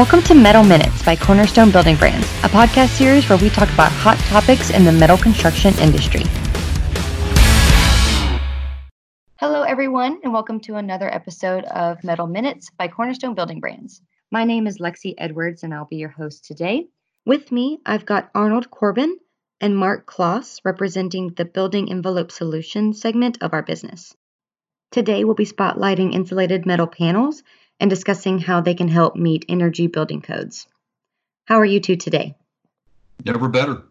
Welcome to Metal Minutes by Cornerstone Building Brands, a podcast series where we talk about hot topics in the metal construction industry. Hello, everyone, and welcome to another episode of Metal Minutes by Cornerstone Building Brands. My name is Lexi Edwards, and I'll be your host today. With me, I've got Arnold Corbin and Mark Kloss representing the Building Envelope Solutions segment of our business. Today, we'll be spotlighting insulated metal panels and discussing how they can help meet energy building codes. How are you two today? Never better.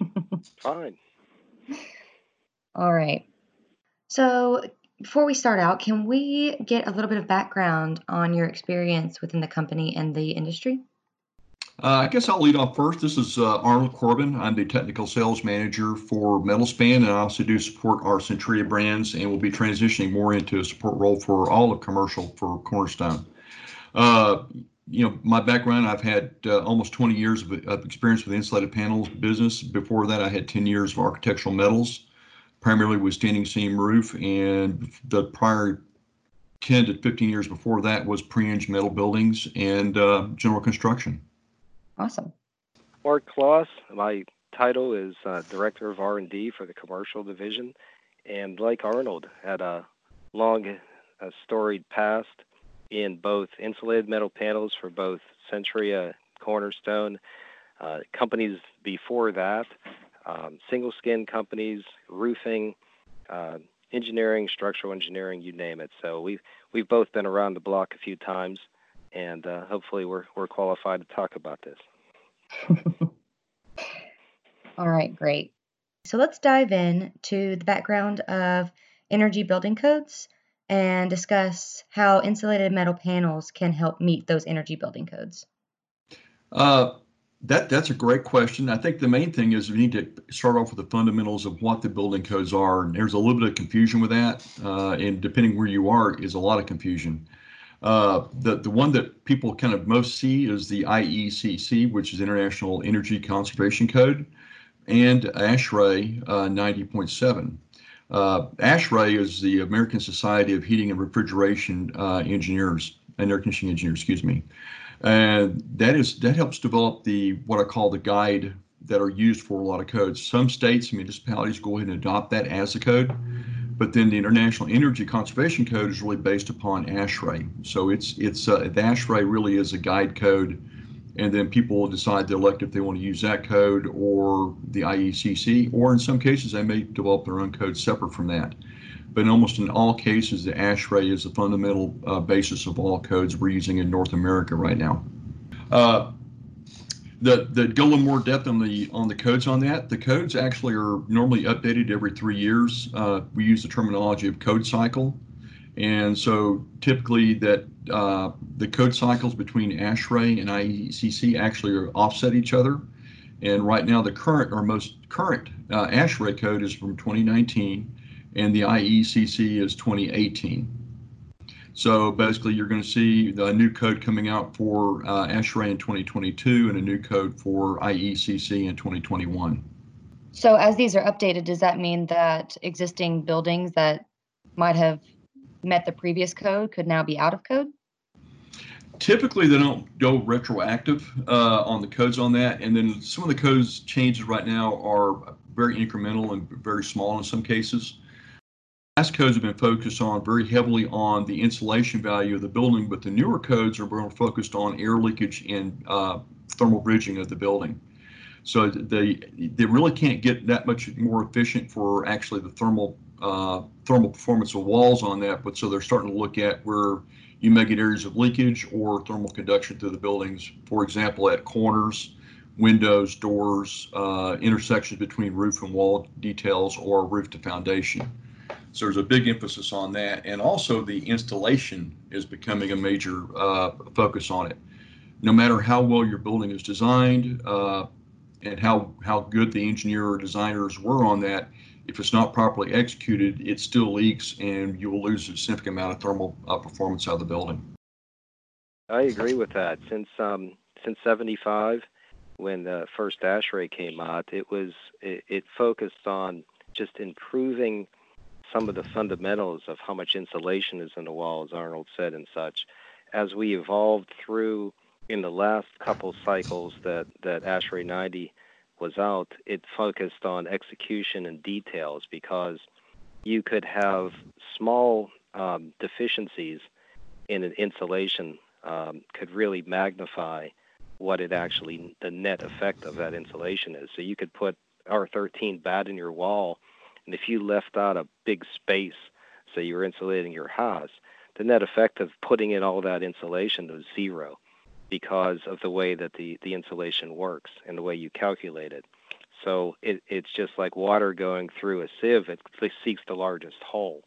Fine. All right. So, before we start out, can we get a little bit of background on your experience within the company and the industry? Uh, I guess I'll lead off first. This is uh, Arnold Corbin. I'm the technical sales manager for Metl-Span, and I also do support our Centria brands, and we'll be transitioning more into a support role for all of commercial for Cornerstone. Uh, you know, my background, I've had uh, almost 20 years of, of, experience with insulated panels business. Before that, I had 10 years of architectural metals, primarily with standing seam roof, and the prior 10 to 15 years before that was pre-eng metal buildings and uh, general construction. Awesome. Mark Kloss. My title is uh, Director of R&D for the Commercial Division, and like Arnold, had a long, uh, storied past in both insulated metal panels for both Centria, Cornerstone, uh, companies before that, um, single skin companies, roofing, uh, engineering, structural engineering, you name it. So we've we've both been around the block a few times and uh, hopefully we're we're qualified to talk about this. All right, great. So let's dive in to the background of energy building codes and discuss how insulated metal panels can help meet those energy building codes. Uh, that that's a great question. I think the main thing is we need to start off with the fundamentals of what the building codes are. And there's a little bit of confusion with that, uh, and depending where you are, is a lot of confusion. Uh, the, the one that people kind of most see is the IECC, which is International Energy Conservation Code, and ASHRAE uh, 90.7. Uh, ASHRAE is the American Society of Heating and Refrigeration uh, Engineers, and Air Conditioning Engineers, excuse me. And that is that helps develop the what I call the guide that are used for a lot of codes. Some states and municipalities go ahead and adopt that as a code. But then the International Energy Conservation Code is really based upon ASHRAE. So it's it's uh, the ASHRAE really is a guide code, and then people will decide to elect if they want to use that code or the IECC, or in some cases they may develop their own code separate from that. But in almost in all cases, the ASHRAE is the fundamental uh, basis of all codes we're using in North America right now. Uh, the the go a little more depth on the on the codes on that. The codes actually are normally updated every three years. Uh, we use the terminology of code cycle, and so typically that uh, the code cycles between ASHRAE and IECC actually offset each other. And right now, the current or most current uh, ASHRAE code is from 2019, and the IECC is 2018. So basically, you're going to see the new code coming out for uh, ASHRAE in 2022 and a new code for IECC in 2021. So as these are updated, does that mean that existing buildings that might have met the previous code could now be out of code? Typically, they don't go retroactive uh, on the codes on that, and then some of the codes changes right now are very incremental and very small in some cases past codes have been focused on very heavily on the insulation value of the building, but the newer codes are more focused on air leakage and uh, thermal bridging of the building. So they they really can't get that much more efficient for actually the thermal uh, thermal performance of walls on that. But so they're starting to look at where you may get areas of leakage or thermal conduction through the buildings. For example, at corners, windows, doors, uh, intersections between roof and wall details, or roof to foundation. So there's a big emphasis on that. And also the installation is becoming a major uh, focus on it. No matter how well your building is designed uh, and how, how good the engineer or designers were on that, if it's not properly executed, it still leaks and you will lose a significant amount of thermal uh, performance out of the building. I agree with that. Since um, since 75, when the first ASHRAE came out, it was it, it focused on just improving some of the fundamentals of how much insulation is in the wall, as Arnold said, and such. As we evolved through in the last couple cycles that that ASHRAE 90 was out, it focused on execution and details because you could have small um, deficiencies in an insulation um, could really magnify what it actually the net effect of that insulation is. So you could put R13 batt in your wall, and if you left out a big space, say you were insulating your house, the net effect of putting in all that insulation was zero because of the way that the, the insulation works and the way you calculate it. So it, it's just like water going through a sieve, it seeks the largest hole.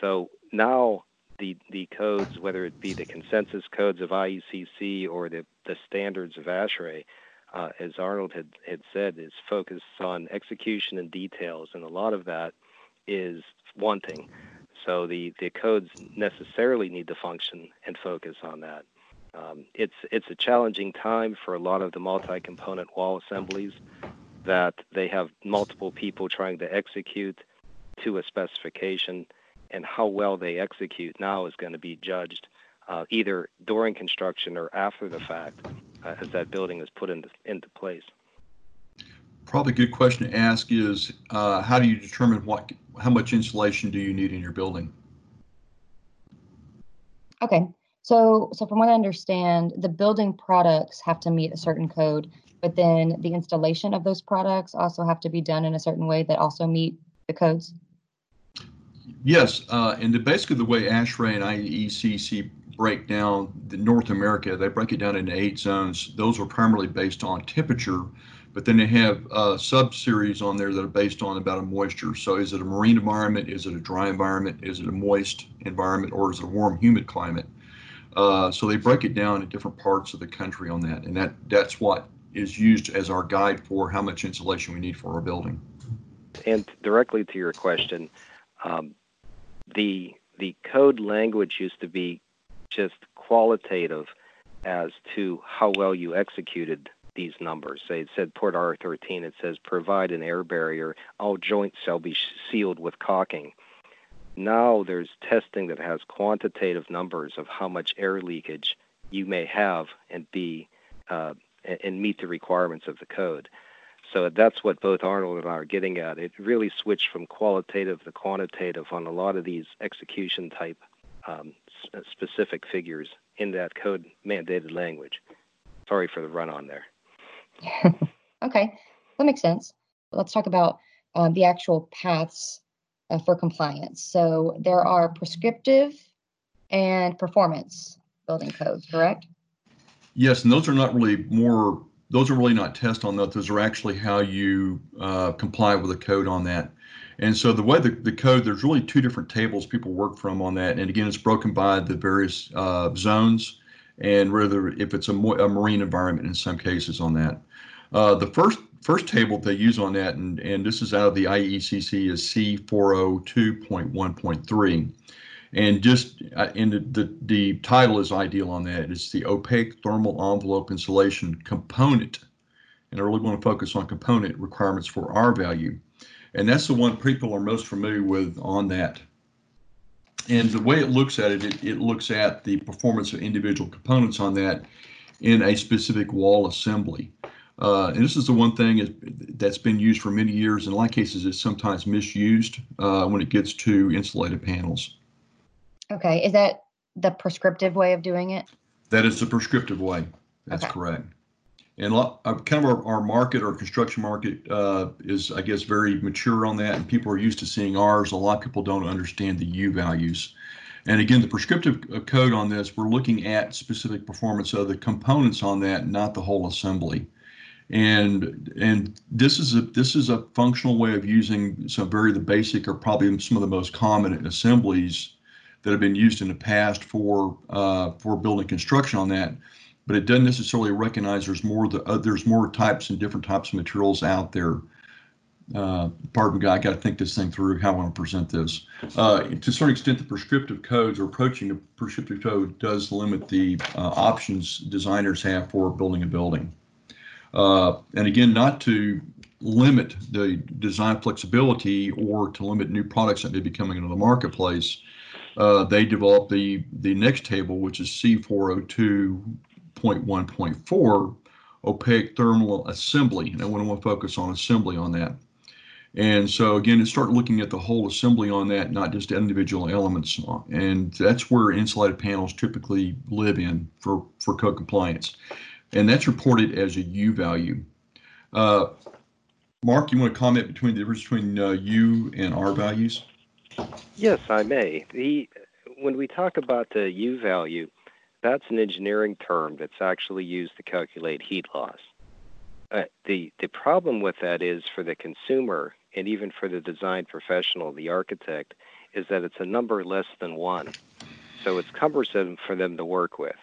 So now the, the codes, whether it be the consensus codes of IECC or the, the standards of ASHRAE, uh, as Arnold had, had said, is focused on execution and details, and a lot of that is wanting. So the, the codes necessarily need to function and focus on that. Um, it's it's a challenging time for a lot of the multi-component wall assemblies that they have multiple people trying to execute to a specification, and how well they execute now is going to be judged uh, either during construction or after the fact uh, as that building is put into into place. Probably a good question to ask is uh, how do you determine what how much insulation do you need in your building? Okay, so, so from what I understand, the building products have to meet a certain code, but then the installation of those products also have to be done in a certain way that also meet the codes. Yes, uh, and the, basically the way ASHRAE and IECC break down the North America, they break it down into eight zones. Those are primarily based on temperature, but then they have uh, sub-series on there that are based on about a moisture. So is it a marine environment? Is it a dry environment? Is it a moist environment? Or is it a warm, humid climate? Uh, so they break it down in different parts of the country on that, and that that's what is used as our guide for how much insulation we need for our building. And directly to your question, um, the the code language used to be just qualitative as to how well you executed these numbers. It said Port R13, it says provide an air barrier. All joints shall be sealed with caulking now there's testing that has quantitative numbers of how much air leakage you may have and be uh, and meet the requirements of the code. So that's what both Arnold and I are getting at. It really switched from qualitative to quantitative on a lot of these execution type um, specific figures in that code mandated language. Sorry for the run on there. okay, that makes sense. Let's talk about uh, the actual paths uh, for compliance. So there are prescriptive and performance building codes, correct? Yes, and those are not really more, those are really not tests on that. Those are actually how you uh, comply with the code on that. And so the way the, the code, there's really two different tables people work from on that. And again, it's broken by the various uh, zones and whether if it's a, a, marine environment in some cases on that. Uh, the first first table they use on that, and, and this is out of the IECC, is C402.1.3. And just uh, and the, the, the title is ideal on that. It's the opaque thermal envelope insulation component. And I really want to focus on component requirements for R value. And that's the one people are most familiar with on that. And the way it looks at it, it, it looks at the performance of individual components on that in a specific wall assembly. Uh, and this is the one thing is, that's been used for many years. In a lot of cases, it's sometimes misused uh, when it gets to insulated panels. Okay, is that the prescriptive way of doing it? That is the prescriptive way. That's okay. correct. And uh, kind of our, market, our construction market, uh, is I guess very mature on that, and people are used to seeing ours. A lot of people don't understand the U values. And again, the prescriptive uh, code on this, we're looking at specific performance of the components on that, not the whole assembly and and this is a this is a functional way of using some very the basic or probably some of the most common assemblies that have been used in the past for uh, for building construction on that but it doesn't necessarily recognize there's more the, uh, there's more types and different types of materials out there uh, pardon me, I got to think this thing through how I want to present this. Uh, to a certain extent, the prescriptive codes or approaching the prescriptive code does limit the uh, options designers have for building a building. Uh, and again, not to limit the design flexibility or to limit new products that may be coming into the marketplace, uh, they developed the the next table, which is C402 1.1.4 opaque thermal assembly. And I want to focus on assembly on that. And so again, to start looking at the whole assembly on that, not just individual elements. And that's where insulated panels typically live in for, for code compliance. And that's reported as a U value. Uh, Mark, you want to comment between the difference between uh, U and R values? Yes, I may. The when we talk about the U value, that's an engineering term that's actually used to calculate heat loss. Uh, the the problem with that is for the consumer and even for the design professional, the architect, is that it's a number less than one. So it's cumbersome for them to work with.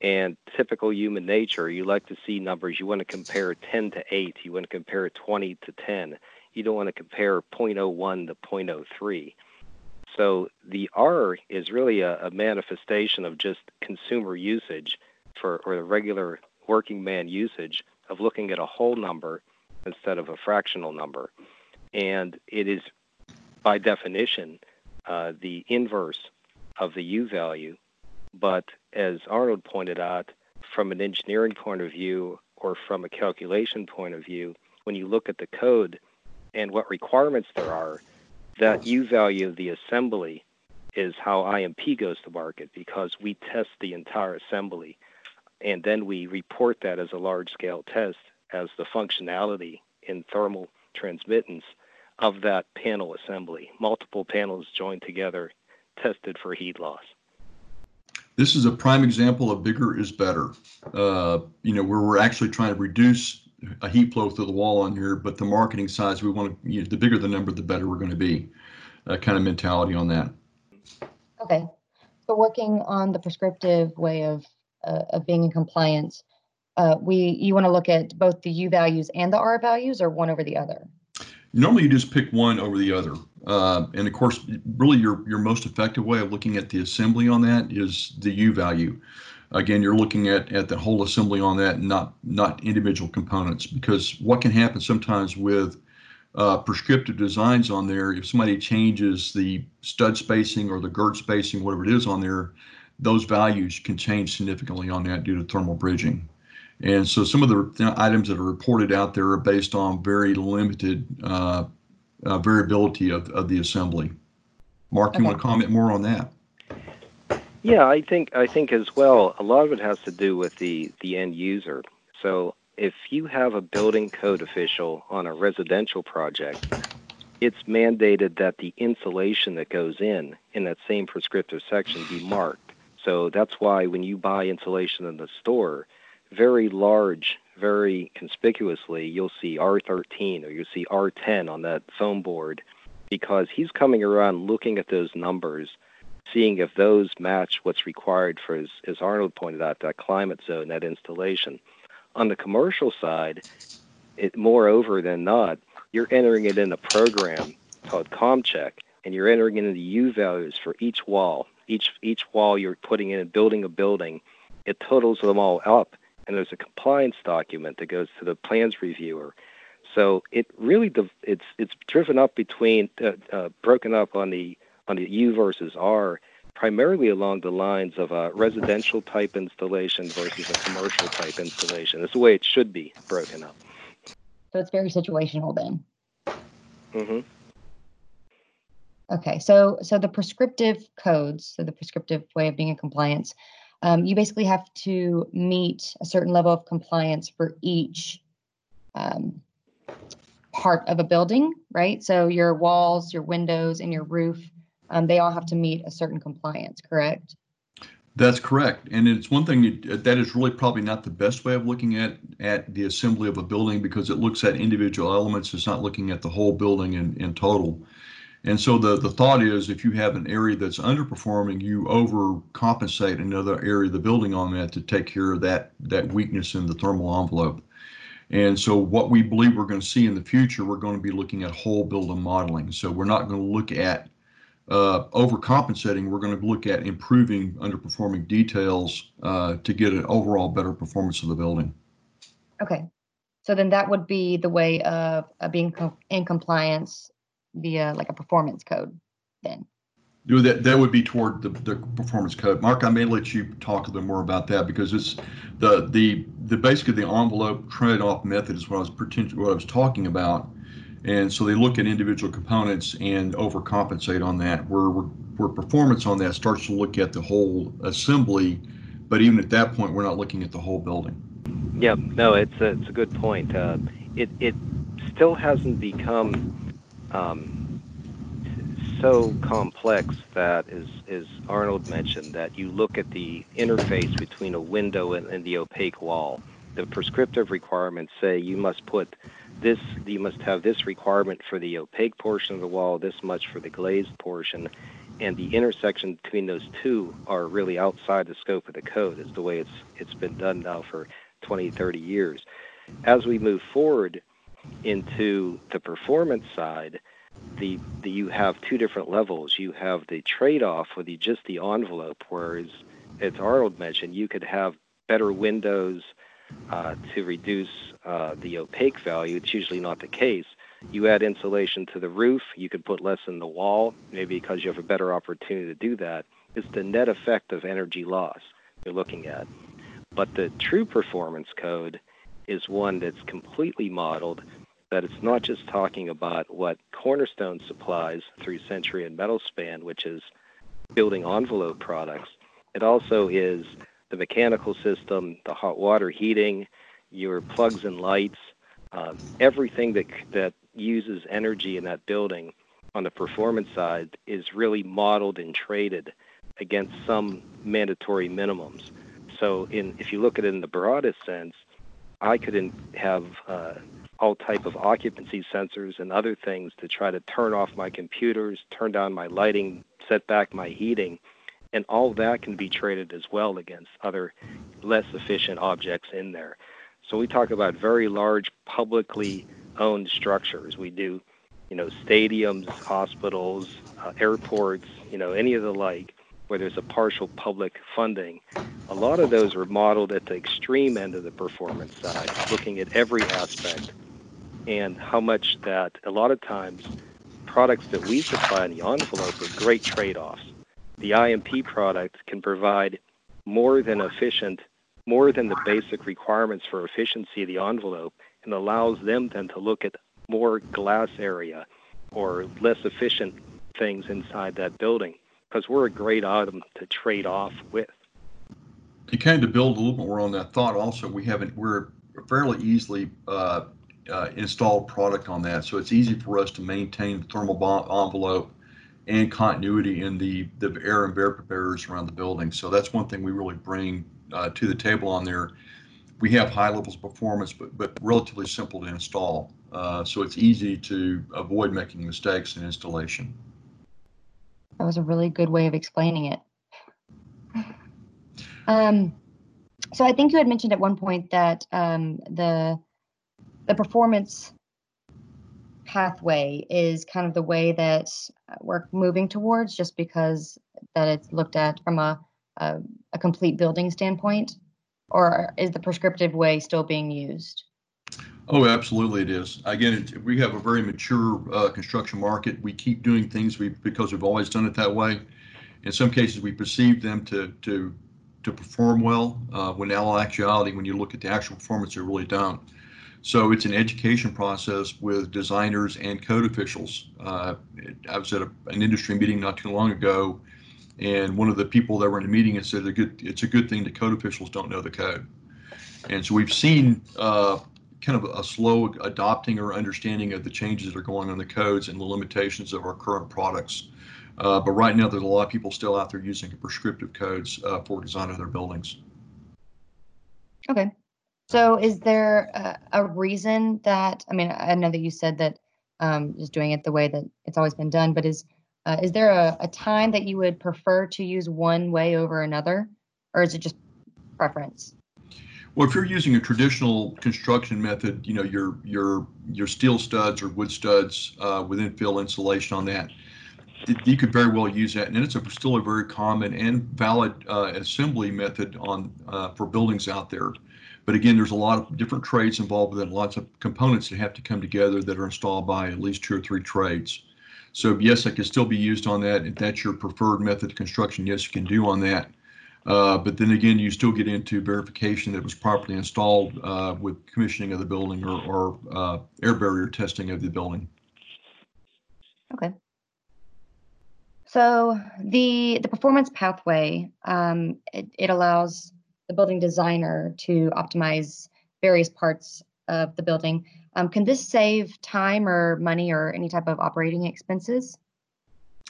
And typical human nature, you like to see numbers. You want to compare 10 to 8. You want to compare 20 to 10. You don't want to compare 0.01 to 0.03. So the R is really a, a manifestation of just consumer usage for or the regular working man usage of looking at a whole number instead of a fractional number. And it is by definition uh, the inverse of the U value. But as Arnold pointed out, from an engineering point of view or from a calculation point of view, when you look at the code and what requirements there are, that U value of the assembly is how IMP goes to market because we test the entire assembly and then we report that as a large scale test as the functionality in thermal transmittance of that panel assembly. Multiple panels joined together, tested for heat loss. This is a prime example of bigger is better. Uh, you know, where we're actually trying to reduce a heat flow through the wall on here, but the marketing size, we want to, you know, the bigger the number, the better we're going to be. Uh, kind of mentality on that. Okay. So working on the prescriptive way of uh, of being in compliance, uh, we you want to look at both the U values and the R values, or one over the other. Normally, you just pick one over the other, uh, and of course, really your your most effective way of looking at the assembly on that is the U value again, you're looking at, at the whole assembly on that, not not individual components. Because what can happen sometimes with uh, prescriptive designs on there, if somebody changes the stud spacing or the girt spacing, whatever it is on there, those values can change significantly on that due to thermal bridging. And so some of the items that are reported out there are based on very limited uh, uh, variability of, of the assembly. Mark, you okay. want to comment more on that? Yeah, I think I think as well. A lot of it has to do with the the end user. So if you have a building code official on a residential project, it's mandated that the insulation that goes in in that same prescriptive section be marked. So that's why when you buy insulation in the store, very large, very conspicuously, you'll see R13 or you'll see R10 on that foam board because he's coming around looking at those numbers seeing if those match what's required for, as, as Arnold pointed out, that climate zone, that installation. On the commercial side, it moreover than not, you're entering it in a program called COMcheck, and you're entering in the U values for each wall. Each each wall you're putting in and building a building, it totals them all up, and there's a compliance document that goes to the plans reviewer. So it really it's it's driven up between uh, uh, broken up on the on the U versus R, primarily along the lines of a residential type installation versus a commercial type installation. That's the way it should be broken up. So it's very situational then. Mm-hmm. Okay, so so the prescriptive codes, so the prescriptive way of being in compliance, um, you basically have to meet a certain level of compliance for each um, part of a building, right? So your walls, your windows, and your roof um, they all have to meet a certain compliance, correct? That's correct, and it's one thing that is really probably not the best way of looking at at the assembly of a building because it looks at individual elements. It's not looking at the whole building in, in total. And so the, the thought is if you have an area that's underperforming, you overcompensate another area of the building on that to take care of that that weakness in the thermal envelope. And so what we believe we're going to see in the future, we're going to be looking at whole building modeling. So we're not going to look at uh, overcompensating, we're going to look at improving underperforming details uh, to get an overall better performance of the building. Okay. So then that would be the way of, of being in compliance via like a performance code then. Do that, that would be toward the, the performance code. Mark, I may let you talk a little more about that because it's the, the, the basically the envelope trade-off method is what I was pretend, what I was talking about. And so they look at individual components and overcompensate on that. Where, where performance on that starts to look at the whole assembly, but even at that point, we're not looking at the whole building. Yeah, no, it's a, it's a good point. Uh, it, it still hasn't become um, so complex that, as, as Arnold mentioned, that you look at the interface between a window and, and the opaque wall. The prescriptive requirements say you must put this, you must have this requirement for the opaque portion of the wall, this much for the glazed portion, and the intersection between those two are really outside the scope of the code. Is the way it's it's been done now for 20, 30 years. As we move forward into the performance side, the, the you have two different levels. You have the trade-off with the just the envelope, whereas as Arnold mentioned, you could have better windows uh, to reduce uh, the opaque value. It's usually not the case. You add insulation to the roof, you could put less in the wall, maybe because you have a better opportunity to do that. It's the net effect of energy loss you're looking at. But the true performance code is one that's completely modeled that it's not just talking about what Cornerstone supplies through Centria and Metl-Span, which is building envelope products. It also is the mechanical system, the hot water heating, your plugs and lights, uh, everything that that uses energy in that building on the performance side is really modeled and traded against some mandatory minimums. So, in if you look at it in the broadest sense, I could have uh, all type of occupancy sensors and other things to try to turn off my computers, turn down my lighting, set back my heating, and all that can be traded as well against other less efficient objects in there. So we talk about very large publicly owned structures. We do, you know, stadiums, hospitals, uh, airports, you know, any of the like where there's a partial public funding, a lot of those are modeled at the extreme end of the performance side, looking at every aspect and how much that a lot of times products that we supply in the envelope are great trade-offs. The IMP product can provide more than efficient, more than the basic requirements for efficiency of the envelope and allows them then to look at more glass area or less efficient things inside that building because we're a great item to trade off with. To kind of build a little more on that thought, also we haven't we're fairly easily uh, uh, installed product on that, so it's easy for us to maintain the thermal envelope and continuity in the the air and vapor barriers around the building. So that's one thing we really bring uh, to the table on there. We have high levels of performance, but but relatively simple to install. Uh, so it's easy to avoid making mistakes in installation. That was a really good way of explaining it. Um, so I think you had mentioned at one point that um, the the performance pathway is kind of the way that we're moving towards, just because that it's looked at from a a, a complete building standpoint, or is the prescriptive way still being used? Oh, absolutely, it is. Again, it, we have a very mature uh, construction market. We keep doing things we, because we've always done it that way. In some cases, we perceive them to to to perform well. Uh, when in actuality, when you look at the actual performance, they really don't. So it's an education process with designers and code officials. Uh, I was at a, an industry meeting not too long ago, and one of the people that were in the meeting had said, "It's a good thing that code officials don't know the code." And so we've seen uh, kind of a slow adopting or understanding of the changes that are going on in the codes and the limitations of our current products. Uh, but right now, there's a lot of people still out there using prescriptive codes uh, for design of their buildings. Okay. So, is there a, a, reason that I mean, I know that you said that um, just doing it the way that it's always been done, but is uh, is there a, a time that you would prefer to use one way over another, or is it just preference? Well, if you're using a traditional construction method, you know your your your steel studs or wood studs uh, with infill insulation on that, you could very well use that, and it's a, still a very common and valid uh, assembly method on uh, for buildings out there. But again, there's a lot of different trades involved with it, lots of components that have to come together that are installed by at least two or three trades. So yes, it can still be used on that. If that's your preferred method of construction, yes, you can do on that. Uh, but then again, you still get into verification that it was properly installed uh, with commissioning of the building or, or uh, air barrier testing of the building. Okay. So the the performance pathway um, it, it allows the building designer to optimize various parts of the building. Um, can this save time or money or any type of operating expenses?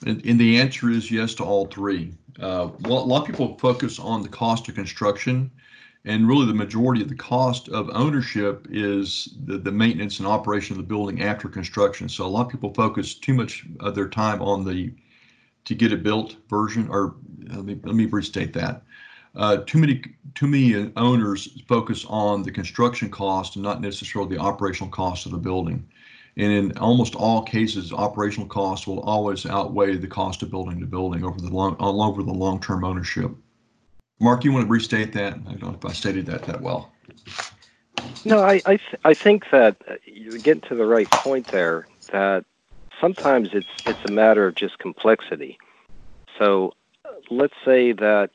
And, and the answer is yes to all three. Uh, a lot of people focus on the cost of construction, and really the majority of the cost of ownership is the, the maintenance and operation of the building after construction. So a lot of people focus too much of their time on the to get it built version, or let me let me restate that. Uh, too many too many owners focus on the construction cost and not necessarily the operational cost of the building. And in almost all cases, operational costs will always outweigh the cost of building the building over the long all over the long-term ownership. Mark, you want to restate that? I don't know if I stated that that well. No, I I, th- I think that you get to the right point there. That sometimes it's it's a matter of just complexity. So, let's say that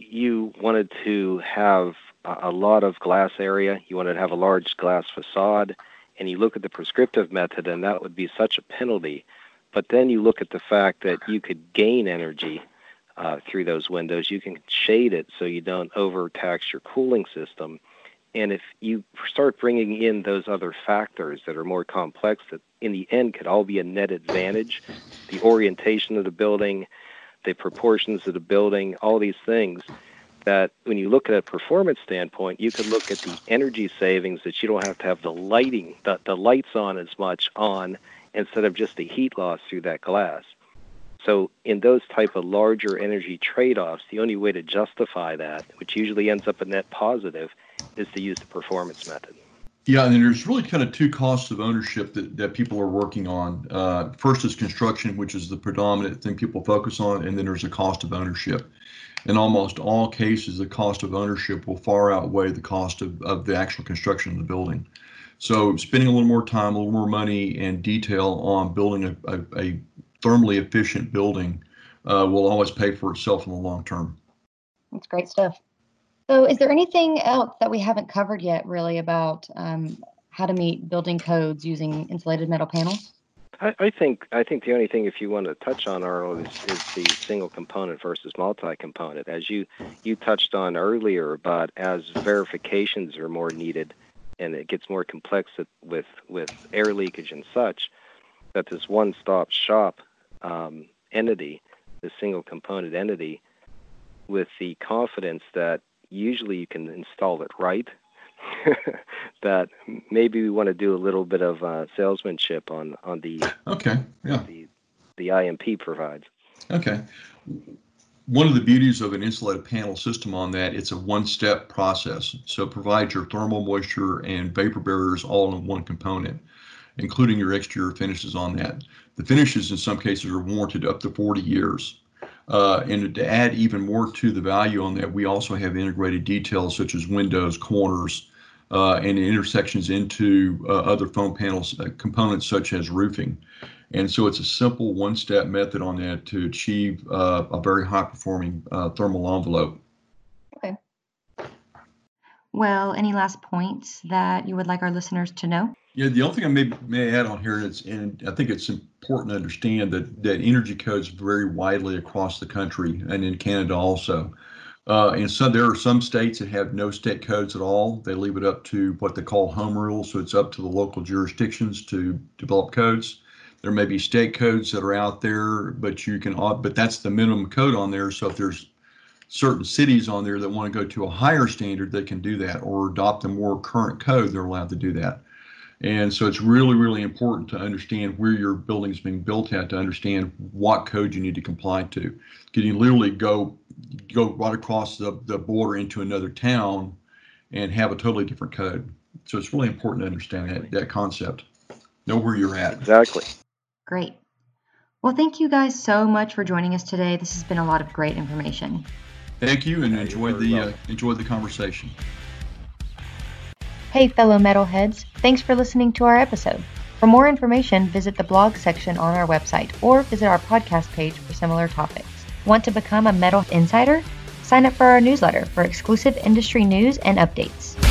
you wanted to have a lot of glass area, you wanted to have a large glass facade, and you look at the prescriptive method, and that would be such a penalty. But then you look at the fact that you could gain energy uh, through those windows. You can shade it so you don't overtax your cooling system. And if you start bringing in those other factors that are more complex, that in the end could all be a net advantage, the orientation of the building, the proportions of the building, all these things, that when you look at a performance standpoint, you could look at the energy savings that you don't have to have the lighting, the, the lights on as much on instead of just the heat loss through that glass. So in those type of larger energy trade-offs, the only way to justify that, which usually ends up a net positive, is to use the performance method. Yeah, and there's really kind of two costs of ownership that, that people are working on. Uh, first is construction, which is the predominant thing people focus on, and then there's a cost of ownership in almost all cases, the cost of ownership will far outweigh the cost of, of the actual construction of the building. So spending a little more time, a little more money and detail on building a, a, a thermally efficient building uh, will always pay for itself in the long term. That's great stuff. So is there anything else that we haven't covered yet really about um, how to meet building codes using insulated metal panels? I, I think I think the only thing if you want to touch on Arnold is, is the single component versus multi-component. As you you touched on earlier, but as verifications are more needed and it gets more complex with with air leakage and such, that this one-stop shop um, entity, the single component entity, with the confidence that usually you can install it right that maybe we want to do a little bit of uh, salesmanship on on the okay yeah the the IMP provides. Okay. One of the beauties of an insulated panel system on that, it's a one-step process. So it provides your thermal moisture and vapor barriers all in one component, including your exterior finishes on that. The finishes in some cases are warranted up to 40 years. Uh, and to add even more to the value on that, we also have integrated details such as windows, corners, uh, and intersections into uh, other foam panels uh, components such as roofing. And so it's a simple one-step method on that to achieve uh, a very high-performing uh, thermal envelope. Okay. Well, any last points that you would like our listeners to know? Yeah, the only thing I may, may add on here is, and I think it's important to understand that that energy codes vary widely across the country and in Canada also. Uh, and so there are some states that have no state codes at all. They leave it up to what they call home rule, so it's up to the local jurisdictions to develop codes. There may be state codes that are out there, but you can but that's the minimum code on there. So if there's certain cities on there that want to go to a higher standard, they can do that, or adopt a more current code, they're allowed to do that. And so it's really, really important to understand where your building is being built at to understand what code you need to comply to. Can you literally go go right across the, the border into another town and have a totally different code. So it's really important to understand that, that concept. Know where you're at. Exactly. Great. Well, thank you guys so much for joining us today. This has been a lot of great information. Thank you, and enjoy the uh, enjoy the conversation. Hey, fellow metalheads! Thanks for listening to our episode. For more information, visit the blog section on our website or visit our podcast page for similar topics. Want to become a metal insider? Sign up for our newsletter for exclusive industry news and updates.